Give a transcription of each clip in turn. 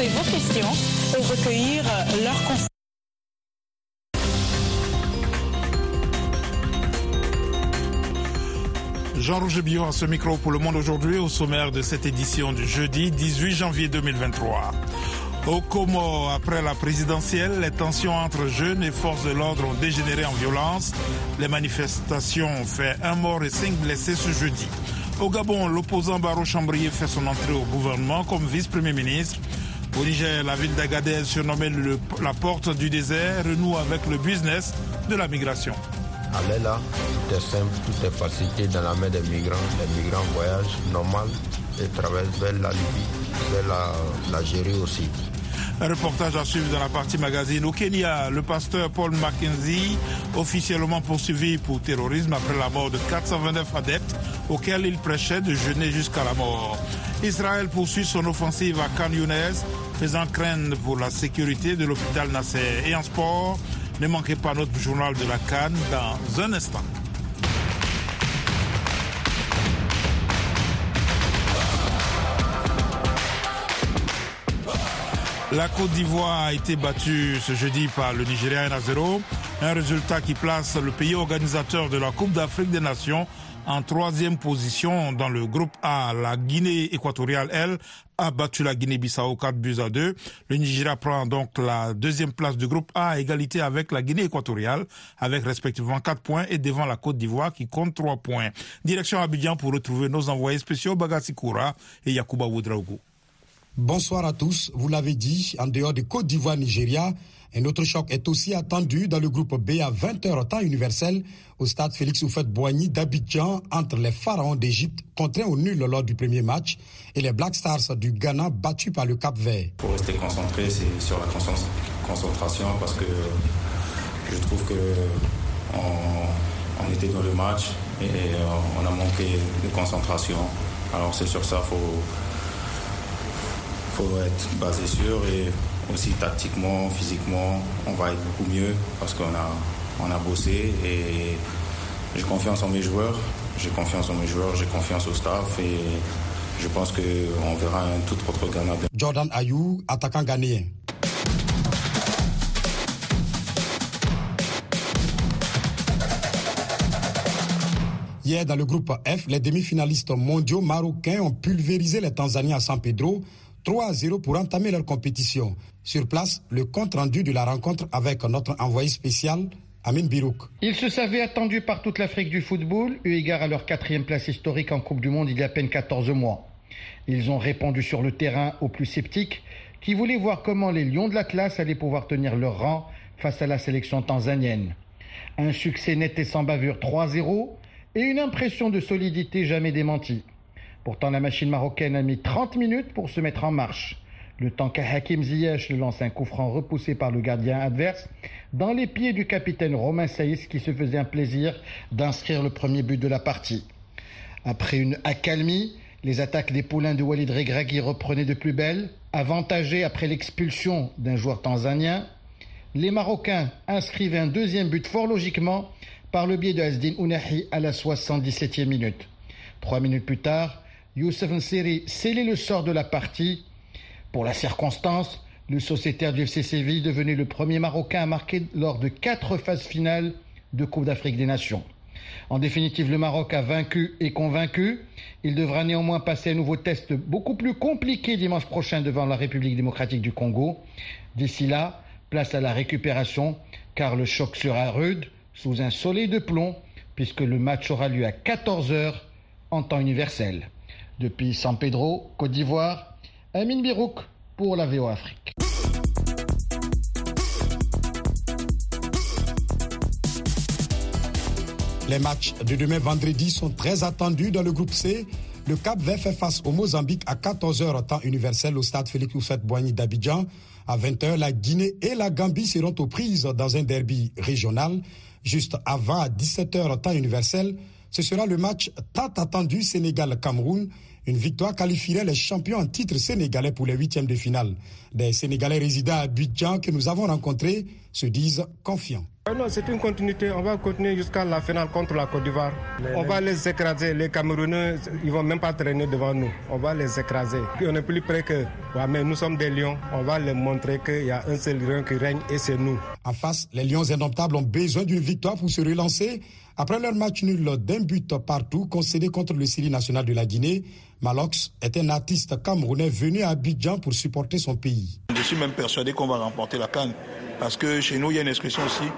poser vos questions et recueillir leurs conseils. Jean-Roger Billon à ce micro pour le monde aujourd'hui au sommaire de cette édition du jeudi 18 janvier 2023. Au Como, après la présidentielle, les tensions entre jeunes et forces de l'ordre ont dégénéré en violence. Les manifestations ont fait un mort et cinq blessés ce jeudi. Au Gabon, l'opposant Baro Chambrier fait son entrée au gouvernement comme vice-premier ministre. Au Niger, la ville d'Agadez, surnommée la porte du désert, renoue avec le business de la migration. Aller là, tout est simple, tout est facilité dans la main des migrants. Les migrants voyagent normal et traversent vers la Libye, vers l'Algérie aussi. Un reportage à suivre dans la partie magazine. Au Kenya, le pasteur Paul Mackenzie, officiellement poursuivi pour terrorisme après la mort de 429 adeptes auxquels il prêchait de jeûner jusqu'à la mort. Israël poursuit son offensive à Khan Younes, faisant craindre pour la sécurité de l'hôpital Nasser. Et en sport, ne manquez pas notre journal de la Cannes dans un instant. La Côte d'Ivoire a été battue ce jeudi par le Nigeria 1 à 0. Un résultat qui place le pays organisateur de la Coupe d'Afrique des Nations en troisième position dans le groupe A. La Guinée équatoriale, elle, a battu la Guinée-Bissau 4 buts à 2. Le Nigeria prend donc la deuxième place du groupe A à égalité avec la Guinée équatoriale, avec respectivement 4 points et devant la Côte d'Ivoire qui compte 3 points. Direction Abidjan pour retrouver nos envoyés spéciaux Bagassi Koura et Yakuba Woudraougou. Bonsoir à tous. Vous l'avez dit, en dehors de Côte d'Ivoire-Nigeria, un autre choc est aussi attendu dans le groupe B à 20h temps universel au stade Félix Oufette-Boigny d'Abidjan entre les pharaons d'Égypte contraints au nul lors du premier match et les Black Stars du Ghana battus par le Cap Vert. Faut rester concentré sur la concentration parce que je trouve que on, était dans le match et on a manqué de concentration. Alors c'est sur ça qu'il faut faut être basé sur et aussi tactiquement, physiquement, on va être beaucoup mieux parce qu'on a, on a bossé et j'ai confiance en mes joueurs, j'ai confiance en mes joueurs, j'ai confiance au staff et je pense qu'on verra un tout autre Ghana. Jordan Ayou, attaquant ghanéen. Hier, dans le groupe F, les demi-finalistes mondiaux marocains ont pulvérisé les Tanzaniens à San Pedro 3 à 0 pour entamer leur compétition. Sur place, le compte rendu de la rencontre avec notre envoyé spécial, Amin Birouk. Ils se savaient attendus par toute l'Afrique du football, eu égard à leur quatrième place historique en Coupe du Monde il y a à peine 14 mois. Ils ont répondu sur le terrain aux plus sceptiques, qui voulaient voir comment les Lions de la classe allaient pouvoir tenir leur rang face à la sélection tanzanienne. Un succès net et sans bavure 3-0 et une impression de solidité jamais démentie. Pourtant, la machine marocaine a mis 30 minutes pour se mettre en marche. Le temps qu'Hakim Hakim Ziyech lance un coup franc repoussé par le gardien adverse dans les pieds du capitaine Romain Saïs qui se faisait un plaisir d'inscrire le premier but de la partie. Après une accalmie, les attaques des poulains de Walid Regragui reprenaient de plus belle. Avantagés après l'expulsion d'un joueur tanzanien, les Marocains inscrivaient un deuxième but fort logiquement par le biais de Asdin Ounahi à la 77e minute. Trois minutes plus tard, Youssef Nsiri scellait le sort de la partie. Pour la circonstance, le sociétaire du FC Séville devenu le premier Marocain à marquer lors de quatre phases finales de Coupe d'Afrique des Nations. En définitive, le Maroc a vaincu et convaincu. Il devra néanmoins passer un nouveau test beaucoup plus compliqué dimanche prochain devant la République démocratique du Congo. D'ici là, place à la récupération, car le choc sera rude, sous un soleil de plomb, puisque le match aura lieu à 14 heures en temps universel. Depuis San Pedro, Côte d'Ivoire, Amin Birouk pour la VO Afrique. Les matchs de demain vendredi sont très attendus dans le groupe C. Le Cap Vert fait face au Mozambique à 14h temps universel au stade Félix Houphouët-Boigny d'Abidjan. À 20h, la Guinée et la Gambie seront aux prises dans un derby régional. Juste avant, à 17h temps universel, ce sera le match tant attendu Sénégal-Cameroun une victoire qualifierait les champions en titre sénégalais pour les huitièmes de finale. Des Sénégalais résidents à Abidjan que nous avons rencontrés se disent confiants. Ah non, c'est une continuité. On va continuer jusqu'à la finale contre la Côte d'Ivoire. On va les écraser. Les Camerounais, ils vont même pas traîner devant nous. On va les écraser. On est plus près que. mais nous sommes des lions. On va leur montrer qu'il y a un seul lion qui règne et c'est nous. En face, les Lions indomptables ont besoin d'une victoire pour se relancer. Après leur match nul d'un but partout concédé contre le Syrie national de la Guinée, Malox est un artiste camerounais venu à Abidjan pour supporter son pays. Je suis même persuadé qu'on va remporter la Cannes. Parce que chez nous, il y a une expression aussi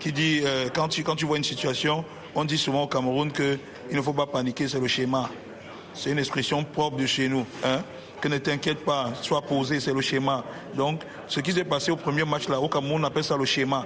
qui dit, euh, quand, tu, quand tu vois une situation, on dit souvent au Cameroun qu'il ne faut pas paniquer, c'est le schéma. C'est une expression propre de chez nous. Hein? Que ne t'inquiète pas, sois posé, c'est le schéma. Donc, ce qui s'est passé au premier match là, au Cameroun, on appelle ça le schéma.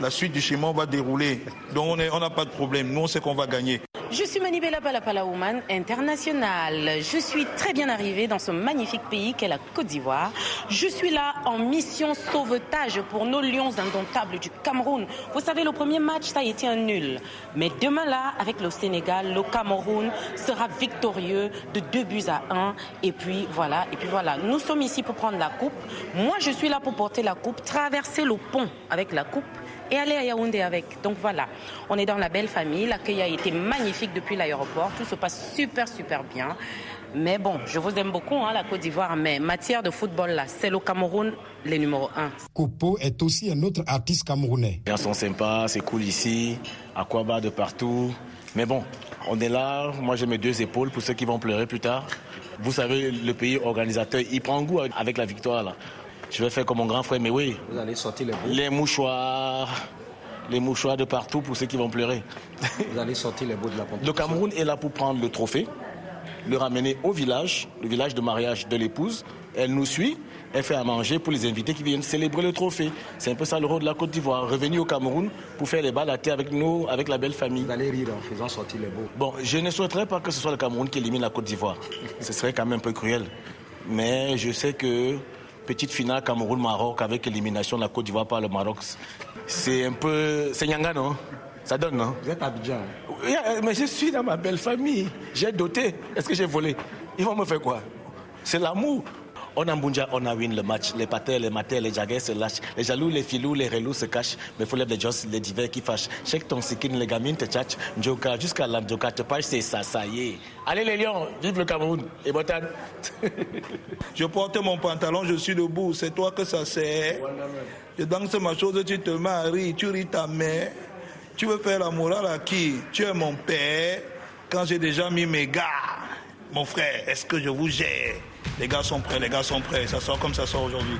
La suite du schéma va dérouler. Donc, on n'a pas de problème. Nous, on sait qu'on va gagner. Je suis Manibela Palapalaouman, internationale. Je suis très bien arrivée dans ce magnifique pays qu'est la Côte d'Ivoire. Je suis là en mission sauvetage pour nos lions indomptables du Cameroun. Vous savez, le premier match, ça a été un nul. Mais demain là, avec le Sénégal, le Cameroun sera victorieux de deux buts à un. Et puis voilà, et puis voilà. Nous sommes ici pour prendre la coupe. Moi, je suis là pour porter la coupe, traverser le pont avec la coupe et aller à Yaoundé avec. Donc voilà, on est dans la belle famille. L'accueil a été magnifique depuis l'aéroport. Tout se passe super, super bien. Mais bon, je vous aime beaucoup, hein, la Côte d'Ivoire, mais matière de football, là, c'est le Cameroun, les numéro un. Kopo est aussi un autre artiste camerounais. Les gens sont sympas, c'est cool ici, Aquaba de partout. Mais bon, on est là, moi j'ai mes deux épaules pour ceux qui vont pleurer plus tard. Vous savez, le pays organisateur, il prend goût avec la victoire, là. Je vais faire comme mon grand frère, mais oui. Vous allez sortir les. Les mouchoirs. Les mouchoirs de partout pour ceux qui vont pleurer. Vous allez sortir les beaux de la compétition. Le Cameroun est là pour prendre le trophée, le ramener au village, le village de mariage de l'épouse. Elle nous suit, elle fait à manger pour les invités qui viennent célébrer le trophée. C'est un peu ça le rôle de la Côte d'Ivoire, revenir au Cameroun pour faire les balles à terre avec nous, avec la belle famille. Vous allez rire en faisant sortir les beaux. Bon, je ne souhaiterais pas que ce soit le Cameroun qui élimine la Côte d'Ivoire. ce serait quand même un peu cruel. Mais je sais que petite finale Cameroun-Maroc avec élimination de la Côte d'Ivoire par le Maroc. C'est un peu. C'est Nyanga, non? Ça donne, non? Vous êtes Abidjan. Mais je suis dans ma belle famille. J'ai doté. Est-ce que j'ai volé? Ils vont me faire quoi? C'est l'amour. On a Mbunja, on a win le match. Les patères, les matères, les jaguars se lâchent. Les jaloux, les filous, les relous se cachent. Mais faut les joss, les divers qui fâchent. Check ton sikin, les gamines te tchatchent. Njoka, jusqu'à l'Andjoka te page, c'est ça, ça y est. Allez les lions, vive le Cameroun. Et Botan. je porte mon pantalon, je suis debout. C'est toi que ça sert. Je danse ma chose, tu te maries, tu ris ta mère. Tu veux faire la morale à qui? Tu es mon père. Quand j'ai déjà mis mes gars. Mon frère, est-ce que je vous gère? Les gars sont prêts, les gars sont prêts. Ça sort comme ça sort aujourd'hui.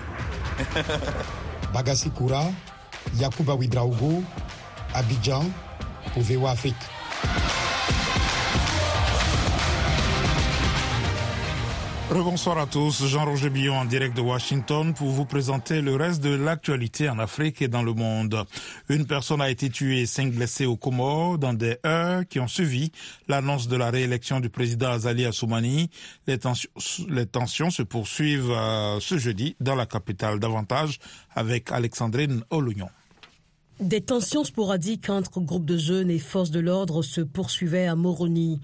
Bagassi Koura, Yacouba Ouidraogo, Abidjan, pour Afrique. Bonsoir à tous, Jean-Roger Billon en direct de Washington pour vous présenter le reste de l'actualité en Afrique et dans le monde. Une personne a été tuée cinq blessés au Comores dans des heures qui ont suivi l'annonce de la réélection du président Azali Assoumani. Les tensions, se poursuivent euh, ce jeudi dans la capitale davantage avec Alexandrine Olugnon. Des tensions sporadiques entre groupes de jeunes et forces de l'ordre se poursuivaient à Moroni.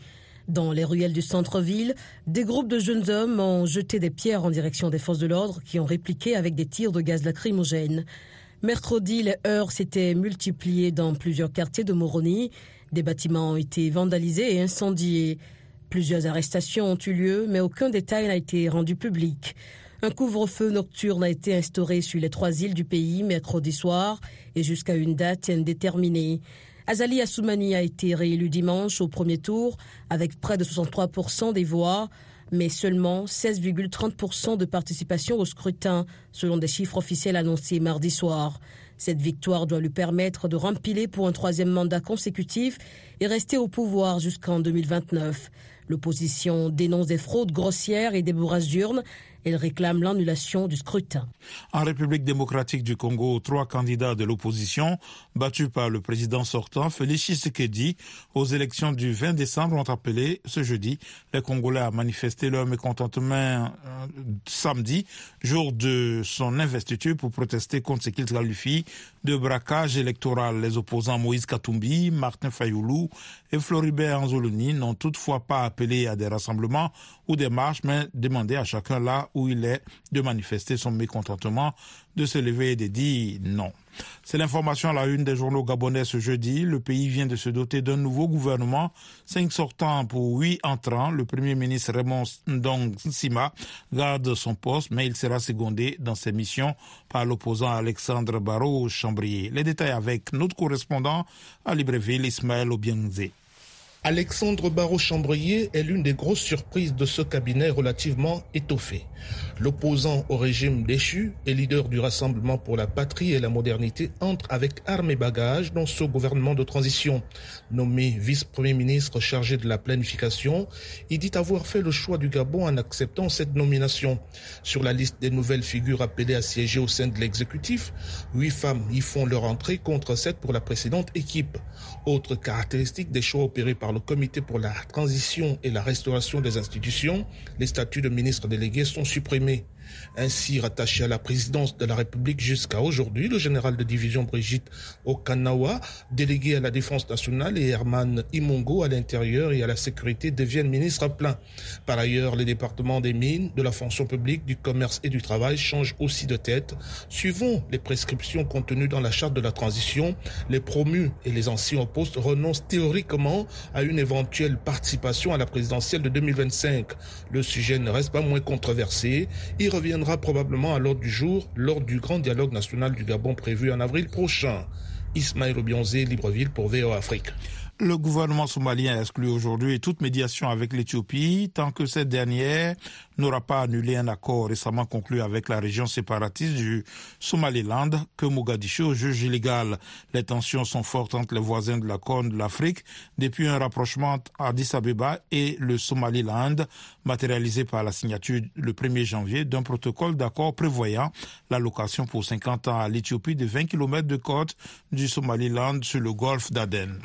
Dans les ruelles du centre-ville, des groupes de jeunes hommes ont jeté des pierres en direction des forces de l'ordre qui ont répliqué avec des tirs de gaz lacrymogène. Mercredi, les heurts s'étaient multipliés dans plusieurs quartiers de Moroni. Des bâtiments ont été vandalisés et incendiés. Plusieurs arrestations ont eu lieu, mais aucun détail n'a été rendu public. Un couvre-feu nocturne a été instauré sur les trois îles du pays mercredi soir et jusqu'à une date indéterminée. Azali Assoumani a été réélu dimanche au premier tour avec près de 63% des voix, mais seulement 16,30% de participation au scrutin, selon des chiffres officiels annoncés mardi soir. Cette victoire doit lui permettre de rempiler pour un troisième mandat consécutif et rester au pouvoir jusqu'en 2029. L'opposition dénonce des fraudes grossières et des bourrages d'urnes elle réclame l'annulation du scrutin. En République démocratique du Congo, trois candidats de l'opposition, battus par le président sortant Félix Tshisekedi, aux élections du 20 décembre, ont appelé ce jeudi les Congolais à manifester leur mécontentement euh, samedi, jour de son investiture, pour protester contre ce qu'ils qualifient de braquage électoral. Les opposants Moïse Katumbi, Martin Fayoulou et Floribert Anzoloni n'ont toutefois pas appelé à des rassemblements ou des marches, mais demandé à chacun là où il est de manifester son mécontentement, de se lever et de dire non. C'est l'information à la une des journaux gabonais ce jeudi. Le pays vient de se doter d'un nouveau gouvernement, cinq sortants pour huit entrants. Le premier ministre Raymond Ndong Sima garde son poste, mais il sera secondé dans ses missions par l'opposant Alexandre Barrault Chambrier. Les détails avec notre correspondant à Libreville, Ismaël Obienze. Alexandre Barrault-Chambrier est l'une des grosses surprises de ce cabinet relativement étoffé. L'opposant au régime déchu et leader du Rassemblement pour la patrie et la modernité entre avec armes et bagages dans ce gouvernement de transition. Nommé vice-premier ministre chargé de la planification, il dit avoir fait le choix du Gabon en acceptant cette nomination. Sur la liste des nouvelles figures appelées à siéger au sein de l'exécutif, huit femmes y font leur entrée contre sept pour la précédente équipe. Autre caractéristique des choix opérés par le Comité pour la transition et la restauration des institutions, les statuts de ministres délégués sont supprimés. Ainsi rattaché à la présidence de la République jusqu'à aujourd'hui, le général de division Brigitte Okanawa, délégué à la défense nationale, et Herman Imongo à l'intérieur et à la sécurité deviennent ministres plein. Par ailleurs, les départements des mines, de la fonction publique, du commerce et du travail changent aussi de tête. Suivant les prescriptions contenues dans la charte de la transition, les promus et les anciens au poste renoncent théoriquement à une éventuelle participation à la présidentielle de 2025. Le sujet ne reste pas moins controversé. Reviendra probablement à l'ordre du jour lors du grand dialogue national du Gabon prévu en avril prochain. Ismaël Obionzé, Libreville pour VO Afrique. Le gouvernement somalien exclut aujourd'hui toute médiation avec l'Éthiopie tant que cette dernière n'aura pas annulé un accord récemment conclu avec la région séparatiste du Somaliland que Mogadiscio juge illégal. Les tensions sont fortes entre les voisins de la Corne de l'Afrique depuis un rapprochement à Addis Abeba et le Somaliland, matérialisé par la signature le 1er janvier d'un protocole d'accord prévoyant l'allocation pour 50 ans à l'Éthiopie de 20 km de côte du Somaliland sur le golfe d'Aden.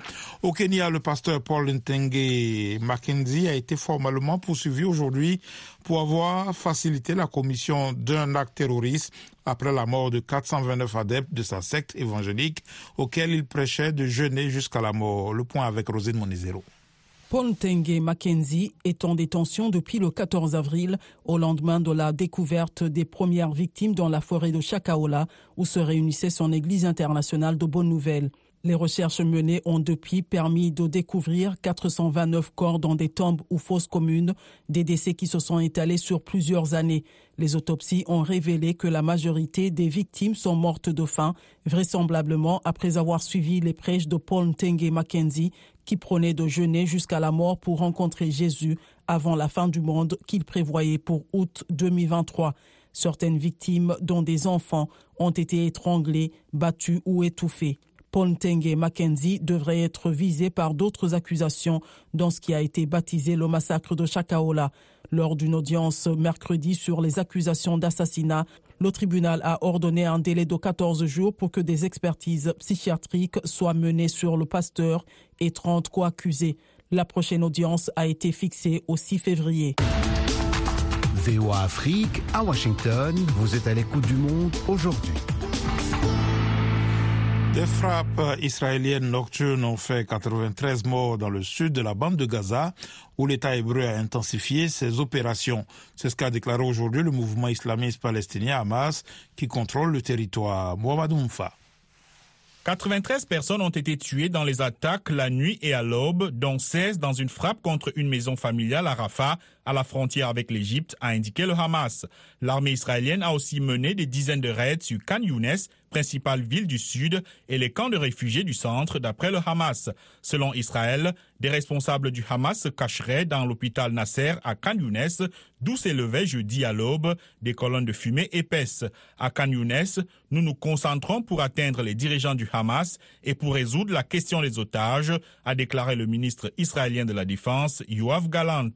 Le pasteur Paul Ntenge Mackenzie a été formellement poursuivi aujourd'hui pour avoir facilité la commission d'un acte terroriste après la mort de 429 adeptes de sa secte évangélique auquel il prêchait de jeûner jusqu'à la mort. Le point avec Rosine Monizero. Paul Tengue Mackenzie est en détention depuis le 14 avril, au lendemain de la découverte des premières victimes dans la forêt de Chakaola, où se réunissait son église internationale de bonnes nouvelles. Les recherches menées ont depuis permis de découvrir 429 corps dans des tombes ou fosses communes, des décès qui se sont étalés sur plusieurs années. Les autopsies ont révélé que la majorité des victimes sont mortes de faim, vraisemblablement après avoir suivi les prêches de Paul Ntenge Mackenzie, qui prônait de jeûner jusqu'à la mort pour rencontrer Jésus avant la fin du monde qu'il prévoyait pour août 2023. Certaines victimes, dont des enfants, ont été étranglées, battues ou étouffées. Paul Ntenge Mackenzie devrait être visé par d'autres accusations dans ce qui a été baptisé le massacre de Chakaola. Lors d'une audience mercredi sur les accusations d'assassinat, le tribunal a ordonné un délai de 14 jours pour que des expertises psychiatriques soient menées sur le pasteur et 30 co-accusés. La prochaine audience a été fixée au 6 février. VOA Afrique, à Washington, vous êtes à l'écoute du monde aujourd'hui. Des frappes israéliennes nocturnes ont fait 93 morts dans le sud de la bande de Gaza, où l'État hébreu a intensifié ses opérations. C'est ce qu'a déclaré aujourd'hui le mouvement islamiste palestinien Hamas, qui contrôle le territoire. Mohamed Oumfa. 93 personnes ont été tuées dans les attaques la nuit et à l'aube, dont 16 dans une frappe contre une maison familiale à Rafah, à la frontière avec l'Égypte, a indiqué le Hamas. L'armée israélienne a aussi mené des dizaines de raids sur Khan Younes, principale ville du sud, et les camps de réfugiés du centre, d'après le Hamas. Selon Israël, des responsables du Hamas se cacheraient dans l'hôpital Nasser à Khan Younes, d'où s'élevaient jeudi à l'aube des colonnes de fumée épaisses. À Khan Younes, nous nous concentrons pour atteindre les dirigeants du Hamas et pour résoudre la question des otages, a déclaré le ministre israélien de la Défense, Yoav Galant.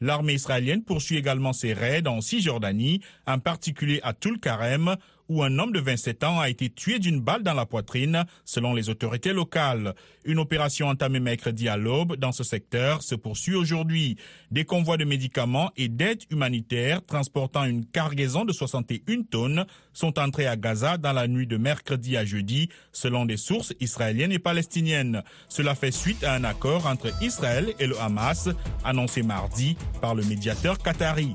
L'armée israélienne poursuit également ses raids en Cisjordanie, en particulier à Tulkarem, où un homme de 27 ans a été tué d'une balle dans la poitrine, selon les autorités locales. Une opération entamée mercredi à l'aube dans ce secteur se poursuit aujourd'hui. Des convois de médicaments et d'aide humanitaire transportant une cargaison de 61 tonnes sont entrés à Gaza dans la nuit de mercredi à jeudi, selon des sources israéliennes et palestiniennes. Cela fait suite à un accord entre Israël et le Hamas, annoncé mardi par le médiateur qatari.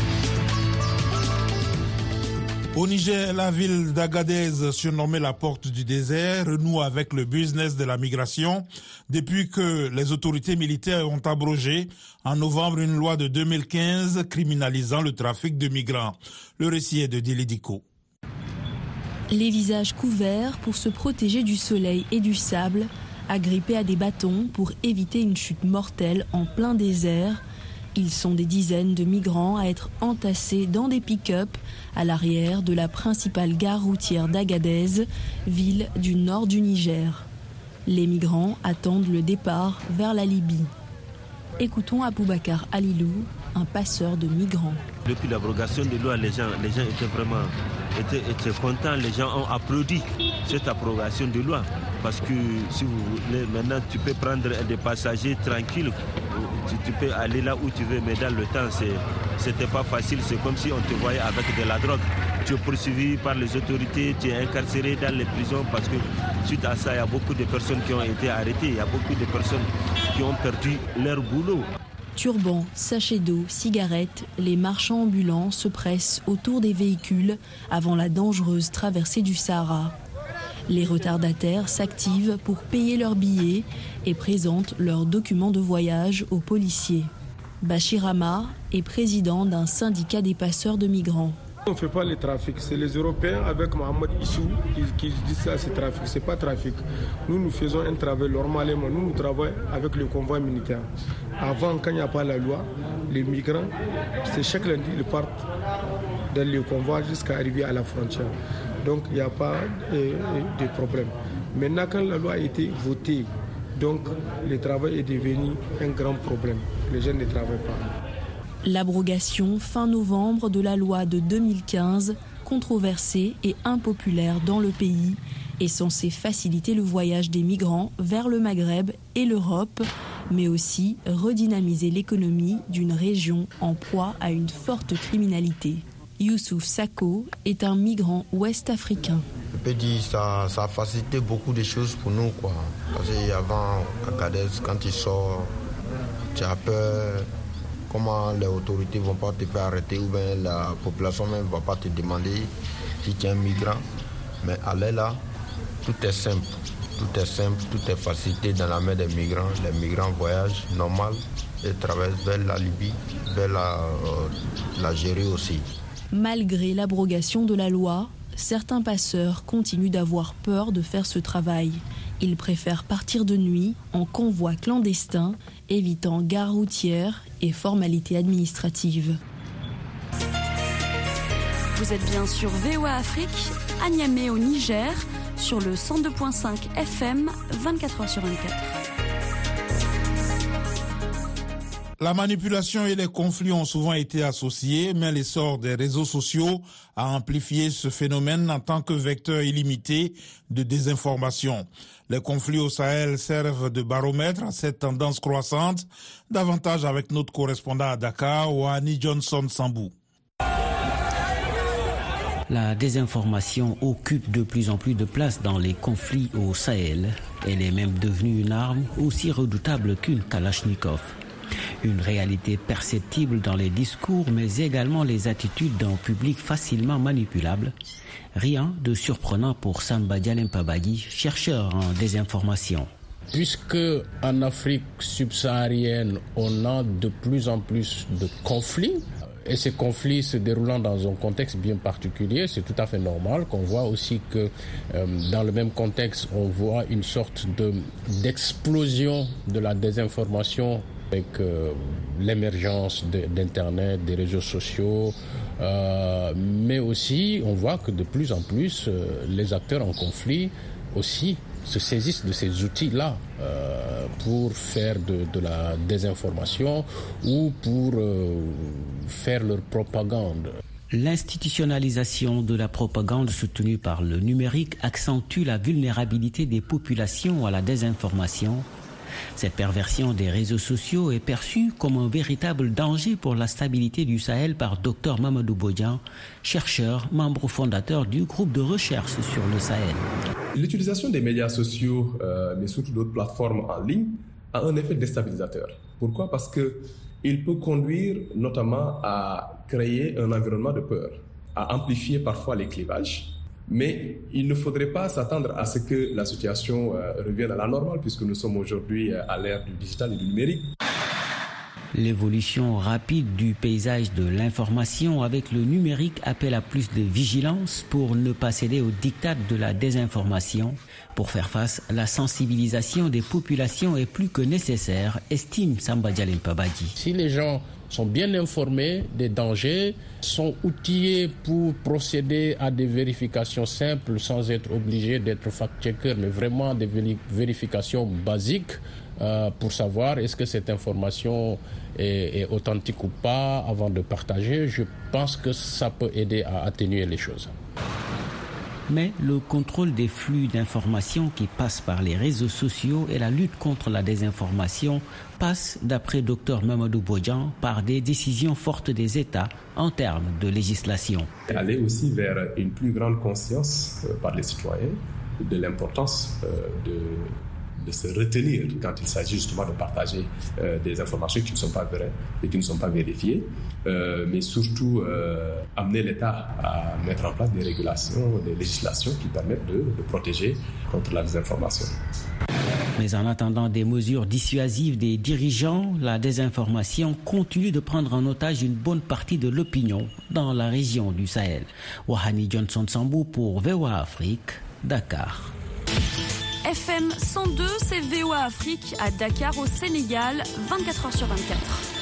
Au Niger, la ville d'Agadez, surnommée la porte du désert, renoue avec le business de la migration depuis que les autorités militaires ont abrogé en novembre une loi de 2015 criminalisant le trafic de migrants. Le récit est de Dilidico. Les visages couverts pour se protéger du soleil et du sable, agrippés à des bâtons pour éviter une chute mortelle en plein désert, ils sont des dizaines de migrants à être entassés dans des pick-up à l'arrière de la principale gare routière d'Agadez, ville du nord du Niger. Les migrants attendent le départ vers la Libye. Écoutons Aboubacar Alilou, un passeur de migrants. Depuis l'abrogation des lois, les gens, étaient vraiment étaient contents, les gens ont applaudi cette abrogation de loi. Parce que si vous voulez, maintenant tu peux prendre des passagers tranquilles, tu, peux aller là où tu veux, mais dans le temps, c'était pas facile. C'est comme si on te voyait avec de la drogue. Tu es poursuivi par les autorités, tu es incarcéré dans les prisons parce que suite à ça, il y a beaucoup de personnes qui ont été arrêtées, il y a beaucoup de personnes qui ont perdu leur boulot. Turbans, sachets d'eau, cigarettes, les marchands ambulants se pressent autour des véhicules avant la dangereuse traversée du Sahara. Les retardataires s'activent pour payer leurs billets et présentent leurs documents de voyage aux policiers. Bachir Amar est président d'un syndicat des passeurs de migrants. On ne fait pas le trafic, c'est les Européens avec Mohamed Issou qui, qui disent ça, c'est trafic. C'est pas trafic. Nous, nous faisons un travail normalement. Nous, nous travaillons avec le convoi militaire. Avant, quand il n'y a pas la loi, les migrants, c'est chaque lundi, ils partent dans le convoi jusqu'à arriver à la frontière. Donc, il n'y a pas de problème. Maintenant, quand la loi a été votée, donc le travail est devenu un grand problème. Les jeunes ne travaillent pas. L'abrogation fin novembre de la loi de 2015, controversée et impopulaire dans le pays, est censée faciliter le voyage des migrants vers le Maghreb et l'Europe, mais aussi redynamiser l'économie d'une région en proie à une forte criminalité. Youssouf Sako est un migrant ouest-africain. Je peux dire ça, ça a facilité beaucoup de choses pour nous. Quoi. Parce qu'avant, à Gadez, quand tu sors, tu as peur comment les autorités ne vont pas te faire arrêter ou bien la population même ne va pas te demander si tu es un migrant. Mais aller là, tout est simple. Tout est simple, tout est facilité dans la main des migrants. Les migrants voyagent normal et traversent vers la Libye, vers l'Algérie la, aussi. Malgré l'abrogation de la loi, certains passeurs continuent d'avoir peur de faire ce travail. Ils préfèrent partir de nuit en convoi clandestin, évitant gare routière et formalités administratives. Vous êtes bien sur VOA Afrique, à Niamey au Niger, sur le 102.5 FM, 24h sur 24. La manipulation et les conflits ont souvent été associés, mais l'essor des réseaux sociaux a amplifié ce phénomène en tant que vecteur illimité de désinformation. Les conflits au Sahel servent de baromètre à cette tendance croissante, davantage avec notre correspondant à Dakar, Wani Johnson Sambou. La désinformation occupe de plus en plus de place dans les conflits au Sahel. Elle est même devenue une arme aussi redoutable qu'une Kalachnikov. Une réalité perceptible dans les discours, mais également les attitudes d'un public facilement manipulable. Rien de surprenant pour Samba Dialempabagi, chercheur en désinformation. Puisque en Afrique subsaharienne, on a de plus en plus de conflits, et ces conflits se déroulant dans un contexte bien particulier, c'est tout à fait normal qu'on voit aussi que euh, dans le même contexte, on voit une sorte de d'explosion de la désinformation avec euh, l'émergence d'Internet, des réseaux sociaux, euh, mais aussi on voit que de plus en plus euh, les acteurs en conflit aussi se saisissent de ces outils-là pour faire de, la désinformation ou pour faire leur propagande. L'institutionnalisation de la propagande soutenue par le numérique accentue la vulnérabilité des populations à la désinformation Cette perversion des réseaux sociaux est perçue comme un véritable danger pour la stabilité du Sahel par Dr Mamadou Bodian, chercheur, membre fondateur du groupe de recherche sur le Sahel. L'utilisation des médias sociaux, euh, mais surtout d'autres plateformes en ligne, a un effet déstabilisateur. Pourquoi? Parce que il peut conduire notamment à créer un environnement de peur, à amplifier parfois les clivages. Mais il ne faudrait pas s'attendre à ce que la situation euh, revienne à la normale, puisque nous sommes aujourd'hui euh, à l'ère du digital et du numérique. L'évolution rapide du paysage de l'information avec le numérique appelle à plus de vigilance pour ne pas céder au diktat de la désinformation. Pour faire face, la sensibilisation des populations est plus que nécessaire, estime Samba Pabadi. Si les gens sont bien informés des dangers, sont outillés pour procéder à des vérifications simples sans être obligés d'être fact-checkers, mais vraiment des vérifications basiques euh, pour savoir est-ce que cette information est, authentique ou pas avant de partager. Je pense que ça peut aider à atténuer les choses. Mais le contrôle des flux d'informations qui passent par les réseaux sociaux et la lutte contre la désinformation passent, d'après Dr Mamadou Bodjan, par des décisions fortes des États en termes de législation. Aller aussi vers une plus grande conscience euh, par les citoyens de l'importance euh, de de se retenir quand il s'agit justement de partager euh, des informations qui ne sont pas vraies et qui ne sont pas vérifiées, euh, mais surtout euh, amener l'État à mettre en place des régulations, des législations qui permettent de, protéger contre la désinformation. Mais en attendant des mesures dissuasives des dirigeants, la désinformation continue de prendre en otage une bonne partie de l'opinion dans la région du Sahel. Wahani Johnson Sambou pour VOA Afrique, Dakar. FM 102, c'est VOA Afrique à Dakar au Sénégal, 24 h sur 24.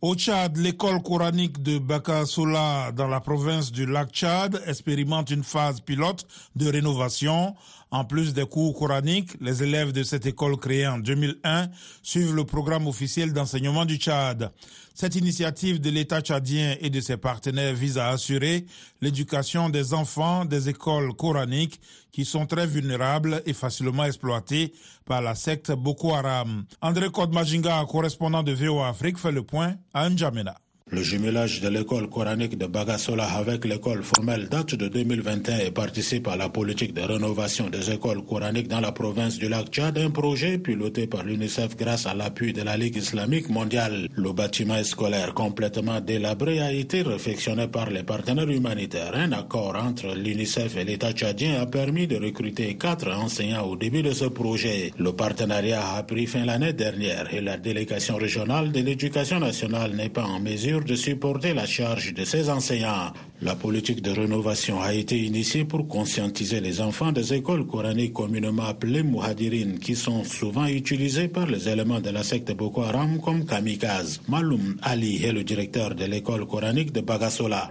Au Tchad, l'école coranique de Bakasola dans la province du lac Tchad expérimente une phase pilote de rénovation. En plus des cours coraniques, les élèves de cette école créée en 2001 suivent le programme officiel d'enseignement du Tchad. Cette initiative de l'État tchadien et de ses partenaires vise à assurer l'éducation des enfants des écoles coraniques qui sont très vulnérables et facilement exploités par la secte Boko Haram. André Kodmajinga, correspondant de VOA Afrique, fait le point à N'Djamena. Le jumelage de l'école coranique de Bagasola avec l'école formelle date de 2021 et participe à la politique de rénovation des écoles coraniques dans la province du lac Tchad, un projet piloté par l'UNICEF grâce à l'appui de la Ligue islamique mondiale. Le bâtiment scolaire complètement délabré a été réfectionné par les partenaires humanitaires. Un accord entre l'UNICEF et l'État tchadien a permis de recruter quatre enseignants au début de ce projet. Le partenariat a pris fin l'année dernière et la délégation régionale de l'éducation nationale n'est pas en mesure de supporter la charge de ces enseignants. La politique de rénovation a été initiée pour conscientiser les enfants des écoles coraniques communément appelées Muhadirin, qui sont souvent utilisés par les éléments de la secte Boko Haram comme kamikazes. Maloum Ali est le directeur de l'école coranique de Bagasola.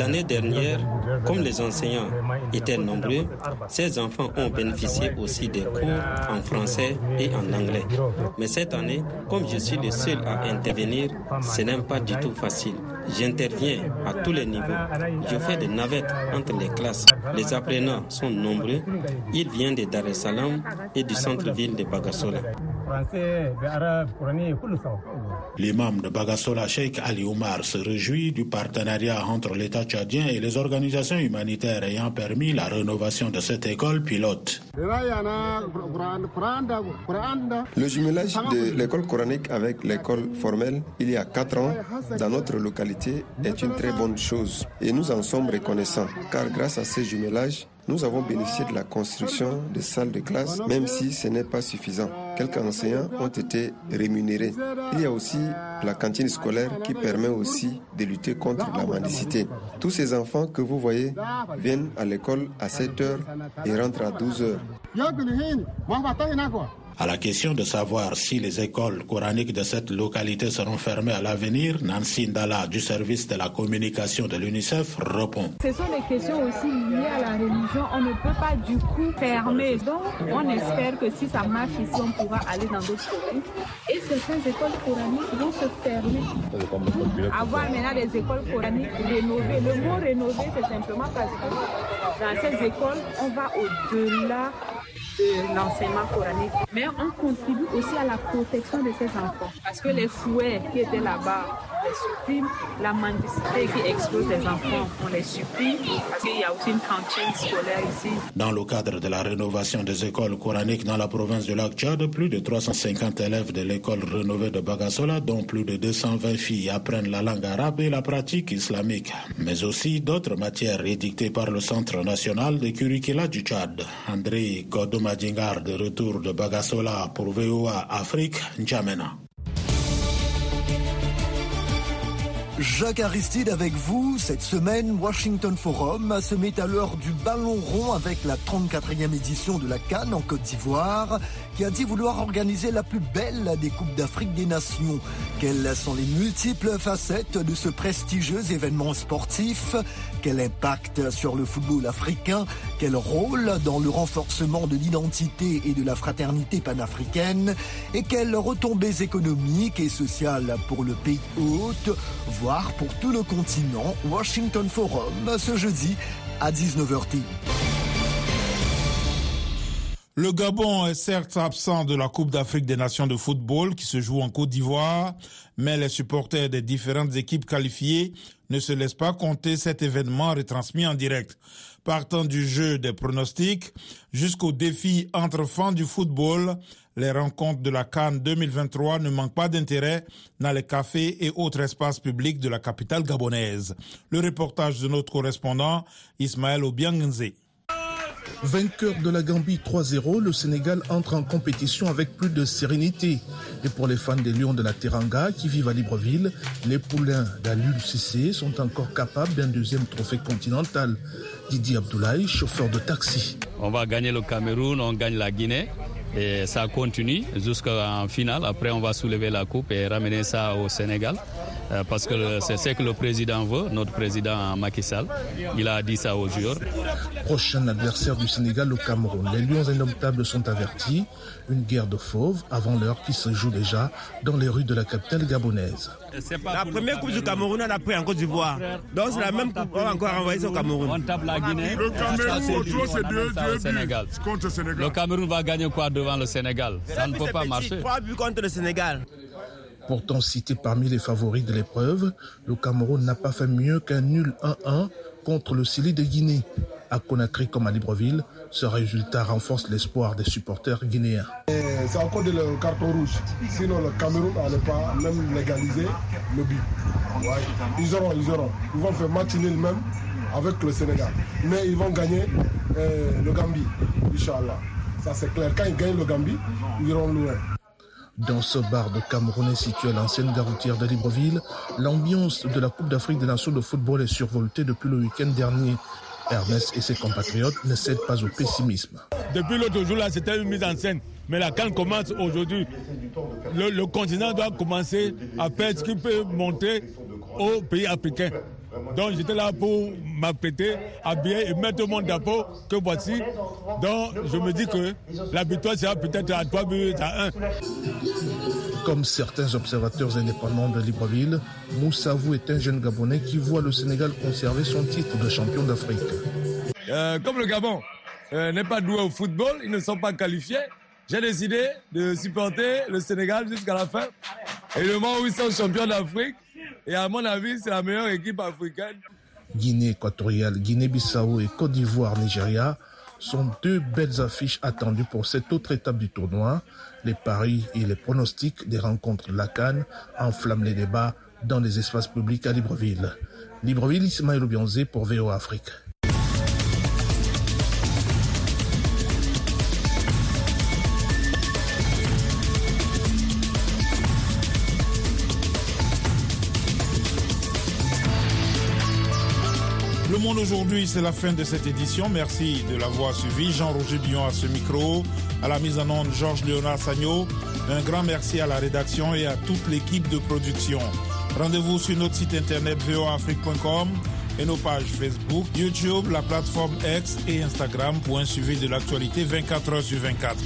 L'année dernière, comme les enseignants étaient nombreux, ces enfants ont bénéficié aussi des cours en français et en anglais. Mais cette année, comme je suis le seul à intervenir, ce n'est pas du tout facile. J'interviens à tous les niveaux. Je fais des navettes entre les classes. Les apprenants sont nombreux. Ils viennent de Dar es Salaam et du centre-ville de Bagasola. L'imam de Bagasola, Sheikh Ali Omar, se réjouit du partenariat entre l'État tchadien et les organisations humanitaires ayant permis la rénovation de cette école pilote. Le jumelage de l'école coranique avec l'école formelle il y a quatre ans dans notre localité est une très bonne chose et nous en sommes reconnaissants car grâce à ces jumelages, nous avons bénéficié de la construction de salles de classe, même si ce n'est pas suffisant. Quelques enseignants ont été rémunérés. Il y a aussi la cantine scolaire qui permet aussi de lutter contre la mendicité. Tous ces enfants que vous voyez viennent à l'école à 7 heures et rentrent à 12 heures. À la question de savoir si les écoles coraniques de cette localité seront fermées à l'avenir, Nancy Ndala du service de la communication de l'UNICEF répond. Ce sont des questions aussi liées à la religion. On ne peut pas du coup fermer. Donc on espère que si ça marche ici, on pourra aller dans d'autres pays. Et certaines écoles coraniques vont se fermer? Avoir maintenant des écoles coraniques rénovées. Le mot rénover, c'est simplement parce que dans ces écoles, on va au-delà l'enseignement coranique. Mais on contribue aussi à la protection de ces enfants. Parce que les fouets qui étaient là-bas, les supprime. La mendicité qui expose les enfants, on les supprime. Parce qu'il y a aussi une cantine scolaire ici. Dans le cadre de la rénovation des écoles coraniques dans la province de lac Tchad, plus de 350 élèves de l'école rénovée de Bagasola, dont plus de 220 filles, apprennent la langue arabe et la pratique islamique. Mais aussi d'autres matières édictées par le Centre national de curricula du Tchad. André Godoma Djingar, de retour de Bagasola pour VOA Afrique, N'Djamena. Jacques Aristide avec vous. Cette semaine, Washington Forum se met à l'heure du ballon rond avec la 34e édition de la Cannes en Côte d'Ivoire, qui a dit vouloir organiser la plus belle des Coupes d'Afrique des Nations. Quelles sont les multiples facettes de ce prestigieux événement sportif? Quel impact sur le football africain? Quel rôle dans le renforcement de l'identité et de la fraternité panafricaine? Et quelles retombées économiques et sociales pour le pays hôte? Pour tout le continent Washington Forum ce jeudi à 19h. Le Gabon est certes absent de la Coupe d'Afrique des Nations de football qui se joue en Côte d'Ivoire, mais les supporters des différentes équipes qualifiées ne se laissent pas compter cet événement retransmis en direct. Partant du jeu des pronostics jusqu'au défi entre fans du football, les rencontres de la Cannes 2023 ne manquent pas d'intérêt dans les cafés et autres espaces publics de la capitale gabonaise. Le reportage de notre correspondant Ismaël Obiangenze. Vainqueur de la Gambie 3-0, le Sénégal entre en compétition avec plus de sérénité. Et pour les fans des Lions de la Teranga qui vivent à Libreville, les poulains d'Alul-CC sont encore capables d'un deuxième trophée continental. Didier Abdoulaye, chauffeur de taxi. On va gagner le Cameroun, on gagne la Guinée. Et ça continue jusqu'en finale. Après, on va soulever la coupe et ramener ça au Sénégal. Euh, parce que c'est ce que le président veut, notre président Macky Sall. Il a dit ça aux joueurs. Prochain adversaire du Sénégal, le Cameroun. Les Lions indomptables sont avertis. Une guerre de fauves avant l'heure qui se joue déjà dans les rues de la capitale gabonaise. La première coupe du Cameroun, on a pris en Côte d'Ivoire. Donc c'est la même coupe qu'on va encore envoyer au Cameroun. On tape la Guinée. Le Cameroun, c'est deux, deux Sénégal. contre le Sénégal. Le Cameroun va gagner quoi devant le Sénégal? Ça ne peut pas marcher. Trois buts contre le Sénégal. Pourtant cité parmi les favoris de l'épreuve, le Cameroun n'a pas fait mieux qu'un nul 1-1 contre le Sili de Guinée. À Conakry comme à Libreville, ce résultat renforce l'espoir des supporters guinéens. C'est encore de le carton rouge. Sinon, le Cameroun n'allait pas même légaliser le but. Ils auront, ils auront. Ils vont faire match nul même avec le Sénégal. Mais ils vont gagner euh, le Gambie, Inch'Allah. Ça c'est clair. Quand ils gagnent le Gambie, ils iront loin. Dans ce bar de Camerounais situé à l'ancienne garoutière de Libreville, l'ambiance de la Coupe d'Afrique des Nations de football est survoltée depuis le week-end dernier. Ernest et ses compatriotes ne cèdent pas au pessimisme. Depuis l'autre jour, là, c'était une mise en scène. Mais la canne commence aujourd'hui. Le, le, continent doit commencer à faire ce qu'il peut montrer aux pays africains. Donc j'étais là pour m'apprêter, habiller et mettre monde d'accord que voici. Donc je me dis que la victoire sera peut-être à 3 buts à 1. Comme certains observateurs indépendants de Libreville, Moussavou est un jeune Gabonais qui voit le Sénégal conserver son titre de champion d'Afrique. Euh, comme le Gabon euh, n'est pas doué au football, ils ne sont pas qualifiés. J'ai décidé de supporter le Sénégal jusqu'à la fin. Et le moment où ils sont champions d'Afrique, et à mon avis, c'est la meilleure équipe africaine. Guinée équatoriale, Guinée-Bissau et Côte d'Ivoire-Nigeria sont deux belles affiches attendues pour cette autre étape du tournoi. Les paris et les pronostics des rencontres de la Cannes enflamment les débats dans les espaces publics à Libreville. Libreville, Ismaël Obianzé pour VO Afrique. Aujourd'hui, c'est la fin de cette édition. Merci de l'avoir suivi. Jean-Roger Billon à ce micro. À la mise en onde, Georges Léonard Sagno. Un grand merci à la rédaction et à toute l'équipe de production. Rendez-vous sur notre site internet voafrique.com et nos pages Facebook, YouTube, la plateforme X et Instagram pour un suivi de l'actualité 24 heures sur 24.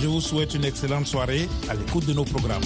Je vous souhaite une excellente soirée à l'écoute de nos programmes.